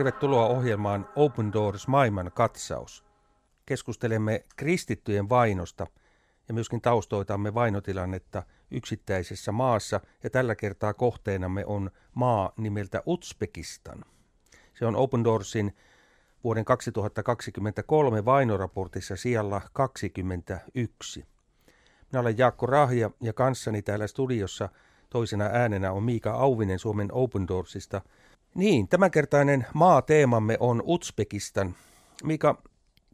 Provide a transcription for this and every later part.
Tervetuloa ohjelmaan Open Doors maailman katsaus. Keskustelemme kristittyjen vainosta ja myöskin taustoitamme vainotilannetta yksittäisessä maassa ja tällä kertaa kohteenamme on maa nimeltä Uzbekistan. Se on Open Doorsin vuoden 2023 vainoraportissa sijalla 21. Minä olen Jaakko Rahja ja kanssani täällä studiossa toisena äänenä on Miika Auvinen Suomen Open Doorsista. Niin, tämänkertainen maateemamme on Uzbekistan. Miika,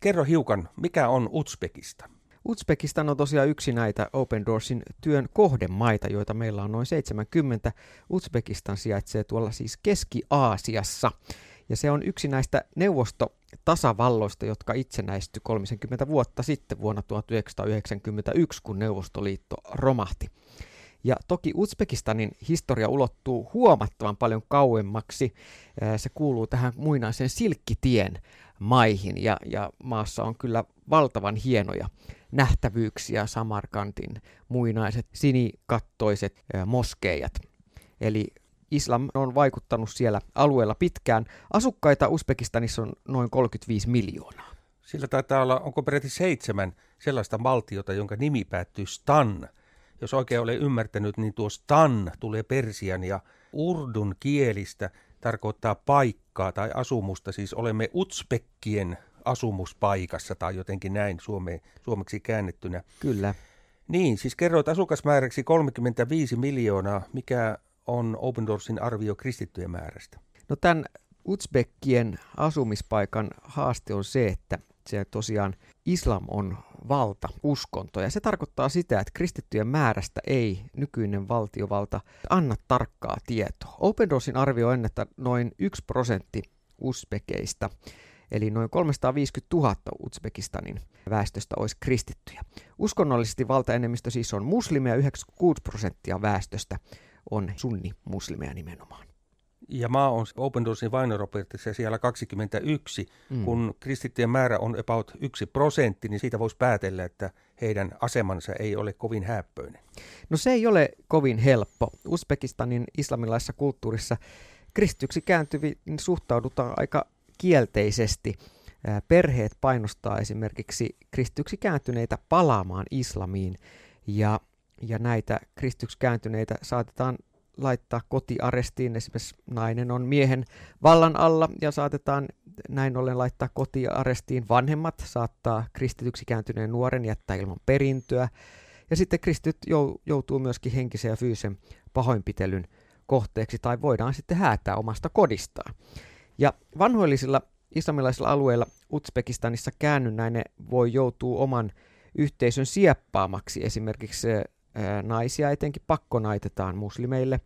kerro hiukan, mikä on Uzbekistan? Uzbekistan on tosiaan yksi näitä Open Doorsin työn kohdemaita, joita meillä on noin 70. Uzbekistan sijaitsee tuolla siis Keski-Aasiassa. Ja se on yksi näistä neuvostotasavalloista, jotka itsenäistyi 30 vuotta sitten vuonna 1991, kun Neuvostoliitto romahti. Ja toki Uzbekistanin historia ulottuu huomattavan paljon kauemmaksi. Se kuuluu tähän muinaisen silkkitien maihin ja, ja maassa on kyllä valtavan hienoja nähtävyyksiä Samarkantin muinaiset sinikattoiset moskeijat. Eli islam on vaikuttanut siellä alueella pitkään. Asukkaita Uzbekistanissa on noin 35 miljoonaa. Sillä taitaa olla, onko peräti seitsemän sellaista valtiota, jonka nimi päättyy Stan. Jos oikein olen ymmärtänyt, niin tuo Stan tulee persian ja urdun kielistä tarkoittaa paikkaa tai asumusta. Siis olemme Uzbekkien asumuspaikassa tai jotenkin näin suome, suomeksi käännettynä. Kyllä. Niin, siis kerroit asukasmääräksi 35 miljoonaa. Mikä on Open Doorsin arvio kristittyjen määrästä? No tämän Uzbekkien asumispaikan haaste on se, että se tosiaan islam on valta, uskonto. Ja se tarkoittaa sitä, että kristittyjen määrästä ei nykyinen valtiovalta anna tarkkaa tietoa. Open Doorsin arvio on, että noin 1 prosentti usbekeista, eli noin 350 000 Uzbekistanin väestöstä olisi kristittyjä. Uskonnollisesti valtaenemmistö siis on muslimeja, 96 prosenttia väestöstä on sunni-muslimeja nimenomaan. Ja maa on Open Doorsin vainoraportissa siellä 21. Mm. Kun kristittyjen määrä on about yksi prosentti, niin siitä voisi päätellä, että heidän asemansa ei ole kovin häppöinen. No se ei ole kovin helppo. Uzbekistanin islamilaisessa kulttuurissa kristityksi kääntyviin suhtaudutaan aika kielteisesti. Perheet painostaa esimerkiksi kristityksi kääntyneitä palaamaan islamiin ja, ja näitä kristityksi kääntyneitä saatetaan laittaa kotiarestiin. Esimerkiksi nainen on miehen vallan alla ja saatetaan näin ollen laittaa kotiarestiin. Vanhemmat saattaa kristityksi kääntyneen nuoren jättää ilman perintöä. Ja sitten kristityt joutuu myöskin henkisen ja fyysisen pahoinpitelyn kohteeksi tai voidaan sitten häätää omasta kodistaan. Ja vanhoillisilla islamilaisilla alueilla Uzbekistanissa käännynnäinen voi joutua oman yhteisön sieppaamaksi. Esimerkiksi naisia etenkin pakkonaitetaan muslimeille.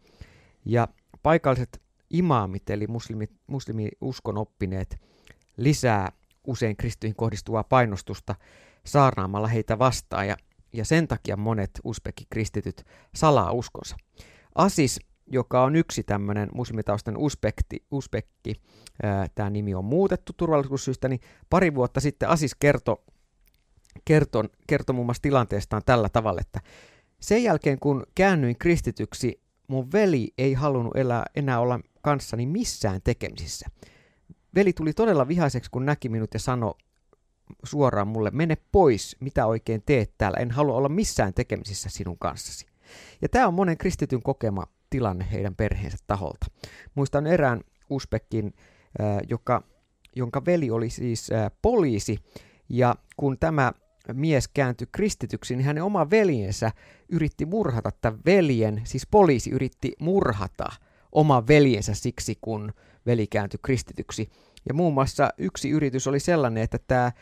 Ja paikalliset imaamit, eli muslimi, muslimiuskon oppineet, lisää usein kristyihin kohdistuvaa painostusta saarnaamalla heitä vastaan, ja, ja sen takia monet uspekki-kristityt salaa uskonsa. Asis, joka on yksi tämmöinen muslimitaustan uspekti, uspekki, tämä nimi on muutettu turvallisuussyistä, niin pari vuotta sitten Asis kertoi kerto, kerto muun muassa tilanteestaan tällä tavalla, että sen jälkeen kun käännyin kristityksi, mun veli ei halunnut elää, enää olla kanssani missään tekemisissä. Veli tuli todella vihaiseksi, kun näki minut ja sanoi suoraan mulle, mene pois, mitä oikein teet täällä, en halua olla missään tekemisissä sinun kanssasi. Ja tämä on monen kristityn kokema tilanne heidän perheensä taholta. Muistan erään Uspekin, äh, joka, jonka veli oli siis äh, poliisi, ja kun tämä mies kääntyi kristityksi, niin hänen oma veljensä yritti murhata tämän veljen, siis poliisi yritti murhata oma veljensä siksi, kun veli kääntyi kristityksi. Ja muun muassa yksi yritys oli sellainen, että tämä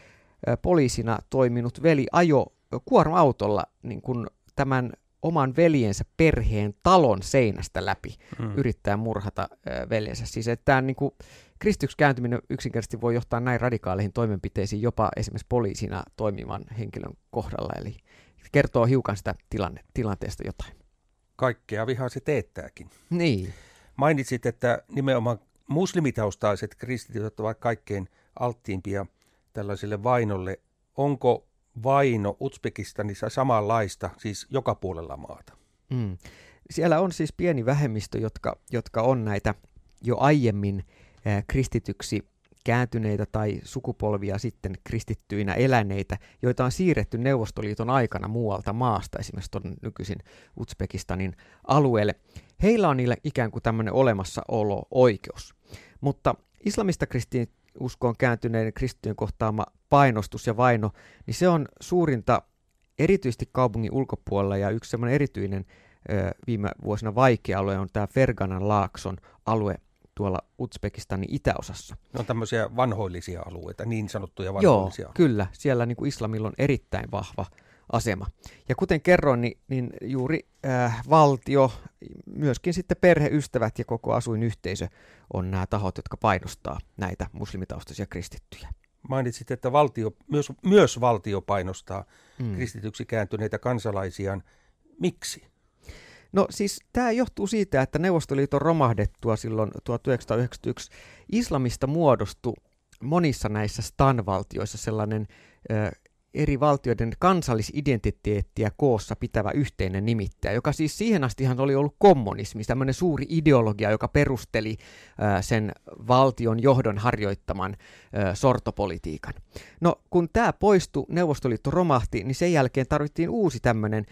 poliisina toiminut veli ajo kuorma-autolla niin kuin tämän oman veljensä perheen talon seinästä läpi hmm. yrittää murhata veljensä. Siis että tämä niin kuin, kristityksi kääntyminen yksinkertaisesti voi johtaa näin radikaaleihin toimenpiteisiin jopa esimerkiksi poliisina toimivan henkilön kohdalla. Eli kertoo hiukan sitä tilanne, tilanteesta jotain. Kaikkea vihaa se teettääkin. Niin. Mainitsit, että nimenomaan muslimitaustaiset kristityt ovat kaikkein alttiimpia tällaiselle vainolle. Onko vaino Uzbekistanissa samanlaista, siis joka puolella maata? Mm. Siellä on siis pieni vähemmistö, jotka, jotka on näitä jo aiemmin kristityksi kääntyneitä tai sukupolvia sitten kristittyinä eläneitä, joita on siirretty Neuvostoliiton aikana muualta maasta, esimerkiksi tuon nykyisin Uzbekistanin alueelle. Heillä on niillä ikään kuin tämmöinen olemassaolo-oikeus. Mutta islamista kristiuskoon kääntyneiden kristittyjen kohtaama painostus ja vaino, niin se on suurinta erityisesti kaupungin ulkopuolella ja yksi semmoinen erityinen viime vuosina vaikea alue on tämä Ferganan laakson alue tuolla Uzbekistanin itäosassa. Ne on tämmöisiä vanhoillisia alueita, niin sanottuja vanhoillisia Joo, kyllä. Siellä niin kuin islamilla on erittäin vahva asema. Ja kuten kerroin, niin, niin juuri äh, valtio, myöskin sitten perheystävät ja koko asuinyhteisö on nämä tahot, jotka painostaa näitä muslimitaustaisia kristittyjä. Mainitsit, että valtio, myös, myös valtio painostaa mm. kristityksi kääntyneitä kansalaisiaan. Miksi? No siis tämä johtuu siitä, että Neuvostoliiton romahdettua silloin 1991 islamista muodostui monissa näissä stanvaltioissa sellainen ö, eri valtioiden kansallisidentiteettiä koossa pitävä yhteinen nimittäjä, joka siis siihen astihan oli ollut kommunismi, tämmöinen suuri ideologia, joka perusteli sen valtion johdon harjoittaman sortopolitiikan. No kun tämä poistui, Neuvostoliitto romahti, niin sen jälkeen tarvittiin uusi tämmöinen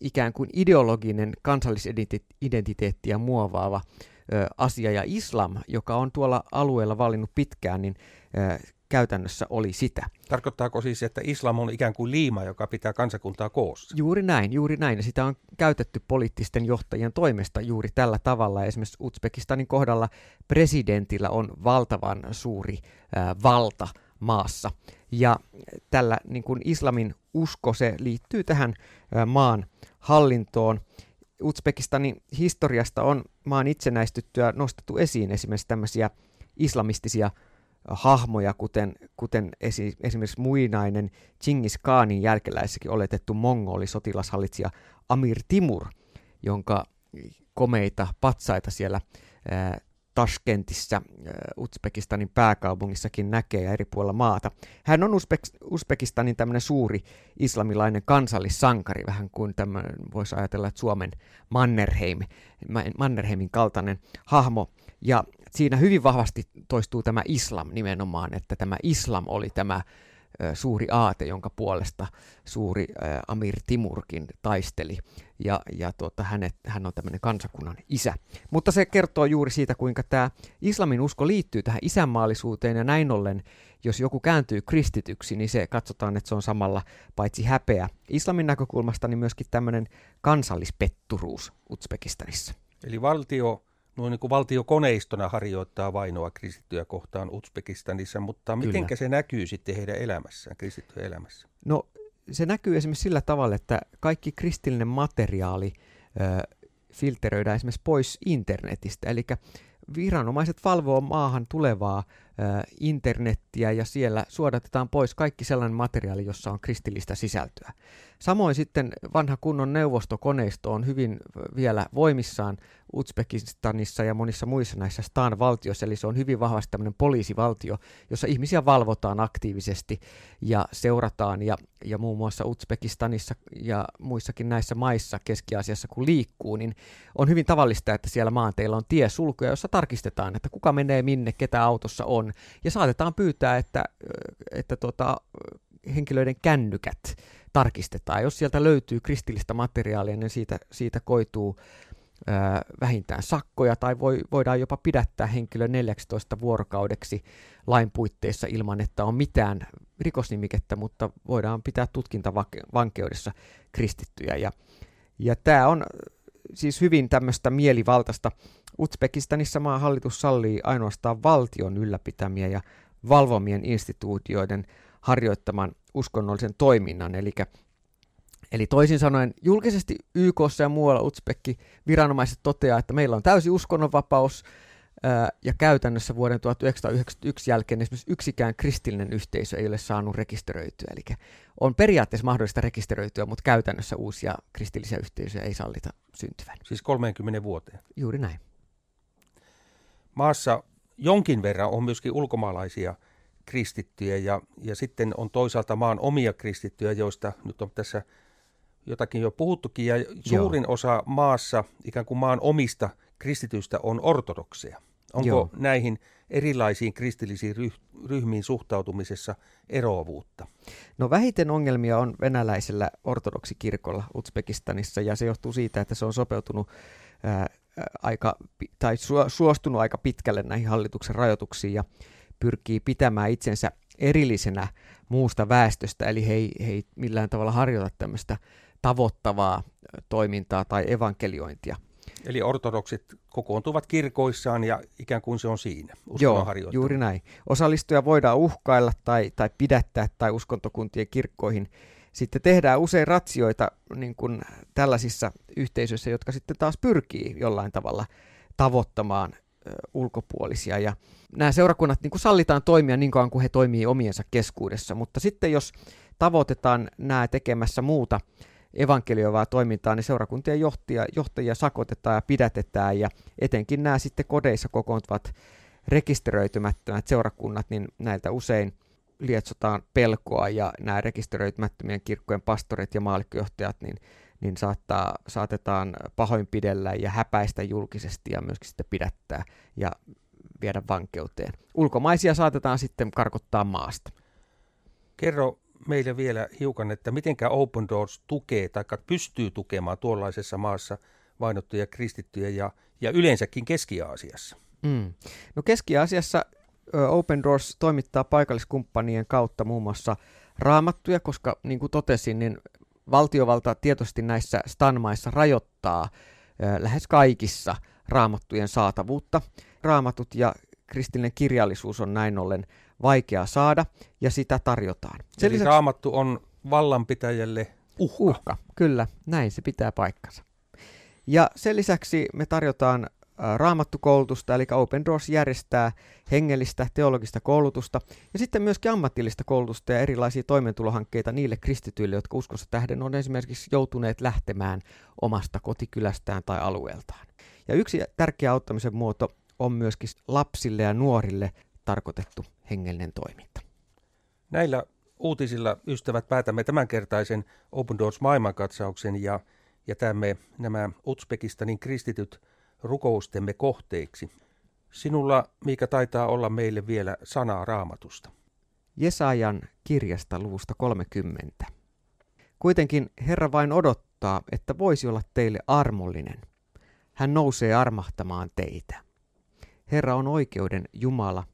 ikään kuin ideologinen kansallisidentiteettiä muovaava asia, ja islam, joka on tuolla alueella valinnut pitkään, niin käytännössä oli sitä. Tarkoittaako siis, että islam on ikään kuin liima, joka pitää kansakuntaa koossa? Juuri näin, juuri näin. Ja sitä on käytetty poliittisten johtajien toimesta juuri tällä tavalla. Esimerkiksi Uzbekistanin kohdalla presidentillä on valtavan suuri äh, valta maassa. Ja tällä niin kuin islamin usko, se liittyy tähän äh, maan hallintoon. Uzbekistanin historiasta on maan itsenäistyttyä nostettu esiin esimerkiksi tämmöisiä islamistisia hahmoja, kuten, kuten esi, esimerkiksi muinainen Chingis Khanin jälkeläissäkin oletettu mongoli sotilashallitsija Amir Timur, jonka komeita patsaita siellä ää, Tashkentissa, Uzbekistanin pääkaupungissakin näkee ja eri puolilla maata. Hän on Uzbek- Uzbekistanin tämmöinen suuri islamilainen kansallissankari, vähän kuin tämmöinen, voisi ajatella, että Suomen Mannerheim, Mannerheimin kaltainen hahmo. Ja siinä hyvin vahvasti toistuu tämä islam nimenomaan, että tämä islam oli tämä suuri aate, jonka puolesta suuri Amir Timurkin taisteli. Ja, ja tuota, hänet, hän on tämmöinen kansakunnan isä. Mutta se kertoo juuri siitä, kuinka tämä islamin usko liittyy tähän isänmaallisuuteen ja näin ollen, jos joku kääntyy kristityksi, niin se katsotaan, että se on samalla paitsi häpeä islamin näkökulmasta, niin myöskin tämmöinen kansallispetturuus Uzbekistanissa. Eli valtio noin niin kuin valtiokoneistona harjoittaa vainoa kristittyjä kohtaan Uzbekistanissa, mutta miten se näkyy sitten heidän elämässään, kristittyjen elämässä? No se näkyy esimerkiksi sillä tavalla, että kaikki kristillinen materiaali ö, filteröidään esimerkiksi pois internetistä, eli viranomaiset valvoo maahan tulevaa internettiä ja siellä suodatetaan pois kaikki sellainen materiaali, jossa on kristillistä sisältöä. Samoin sitten vanha kunnon neuvostokoneisto on hyvin vielä voimissaan Uzbekistanissa ja monissa muissa näissä staan valtioissa, eli se on hyvin vahvasti tämmöinen poliisivaltio, jossa ihmisiä valvotaan aktiivisesti ja seurataan, ja, ja muun muassa Uzbekistanissa ja muissakin näissä maissa Keski-Aasiassa kun liikkuu, niin on hyvin tavallista, että siellä maanteilla on tiesulkuja, jossa tarkistetaan, että kuka menee minne, ketä autossa on, ja saatetaan pyytää, että, että tota, henkilöiden kännykät tarkistetaan. Jos sieltä löytyy kristillistä materiaalia, niin siitä, siitä koituu ää, vähintään sakkoja tai voi, voidaan jopa pidättää henkilö 14 vuorokaudeksi lain puitteissa ilman, että on mitään rikosnimikettä, mutta voidaan pitää tutkintavankeudessa kristittyjä. Ja, ja tämä on siis hyvin tämmöistä mielivaltaista. Uzbekistanissa maan hallitus sallii ainoastaan valtion ylläpitämiä ja valvomien instituutioiden harjoittaman uskonnollisen toiminnan, eli Eli toisin sanoen, julkisesti YK ja muualla Uzbekki viranomaiset toteaa, että meillä on täysi uskonnonvapaus, ja käytännössä vuoden 1991 jälkeen esimerkiksi yksikään kristillinen yhteisö ei ole saanut rekisteröityä. Eli on periaatteessa mahdollista rekisteröityä, mutta käytännössä uusia kristillisiä yhteisöjä ei sallita syntyvän. Siis 30 vuoteen. Juuri näin. Maassa jonkin verran on myöskin ulkomaalaisia kristittyjä ja, ja sitten on toisaalta maan omia kristittyjä, joista nyt on tässä jotakin jo puhuttukin ja suurin Joo. osa maassa ikään kuin maan omista kristityistä on ortodokseja. Onko Joo. näihin erilaisiin kristillisiin ryhmiin suhtautumisessa eroavuutta? No vähiten ongelmia on venäläisellä ortodoksikirkolla Uzbekistanissa ja se johtuu siitä, että se on sopeutunut ää, aika, tai suostunut aika pitkälle näihin hallituksen rajoituksiin ja pyrkii pitämään itsensä erillisenä muusta väestöstä, eli he ei, he ei millään tavalla harjoita tämmöistä tavoittavaa toimintaa tai evankeliointia. Eli ortodoksit kokoontuvat kirkoissaan ja ikään kuin se on siinä, Joo, juuri näin. Osallistuja voidaan uhkailla tai, tai pidättää tai uskontokuntien kirkkoihin. Sitten tehdään usein ratsioita niin kuin tällaisissa yhteisöissä, jotka sitten taas pyrkii jollain tavalla tavoittamaan ulkopuolisia. Ja nämä seurakunnat niin kuin sallitaan toimia niin kauan kuin he toimii omiensa keskuudessa, mutta sitten jos tavoitetaan nämä tekemässä muuta, evankelioivaa toimintaa, niin seurakuntien johtajia, johtajia sakotetaan ja pidätetään, ja etenkin nämä sitten kodeissa kokoontuvat rekisteröitymättömät seurakunnat, niin näiltä usein lietsotaan pelkoa, ja nämä rekisteröitymättömien kirkkojen pastorit ja maallikkojohtajat, niin, niin saattaa, saatetaan pahoinpidellä ja häpäistä julkisesti ja myöskin sitten pidättää ja viedä vankeuteen. Ulkomaisia saatetaan sitten karkottaa maasta. Kerro meille vielä hiukan, että mitenkä Open Doors tukee tai pystyy tukemaan tuollaisessa maassa vainottuja kristittyjä ja, ja yleensäkin Keski-Aasiassa? Mm. No Keski-Aasiassa Open Doors toimittaa paikalliskumppanien kautta muun muassa raamattuja, koska niin kuin totesin, niin valtiovalta tietoisesti näissä stanmaissa rajoittaa lähes kaikissa raamattujen saatavuutta. Raamatut ja kristillinen kirjallisuus on näin ollen vaikea saada ja sitä tarjotaan. Sen Eli lisäksi... raamattu on vallanpitäjälle uhka. uhka. Kyllä, näin se pitää paikkansa. Ja sen lisäksi me tarjotaan raamattukoulutusta, eli Open Doors järjestää hengellistä teologista koulutusta ja sitten myöskin ammatillista koulutusta ja erilaisia toimeentulohankkeita niille kristityille, jotka uskossa tähden on esimerkiksi joutuneet lähtemään omasta kotikylästään tai alueeltaan. Ja yksi tärkeä auttamisen muoto on myöskin lapsille ja nuorille tarkoitettu hengellinen toiminta. Näillä uutisilla ystävät päätämme tämänkertaisen Open Doors maailmankatsauksen ja jätämme nämä Uzbekistanin kristityt rukoustemme kohteiksi. Sinulla, Miika, taitaa olla meille vielä sanaa raamatusta. Jesajan kirjasta luvusta 30. Kuitenkin Herra vain odottaa, että voisi olla teille armollinen. Hän nousee armahtamaan teitä. Herra on oikeuden Jumala,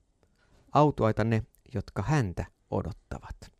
autuaita ne, jotka häntä odottavat.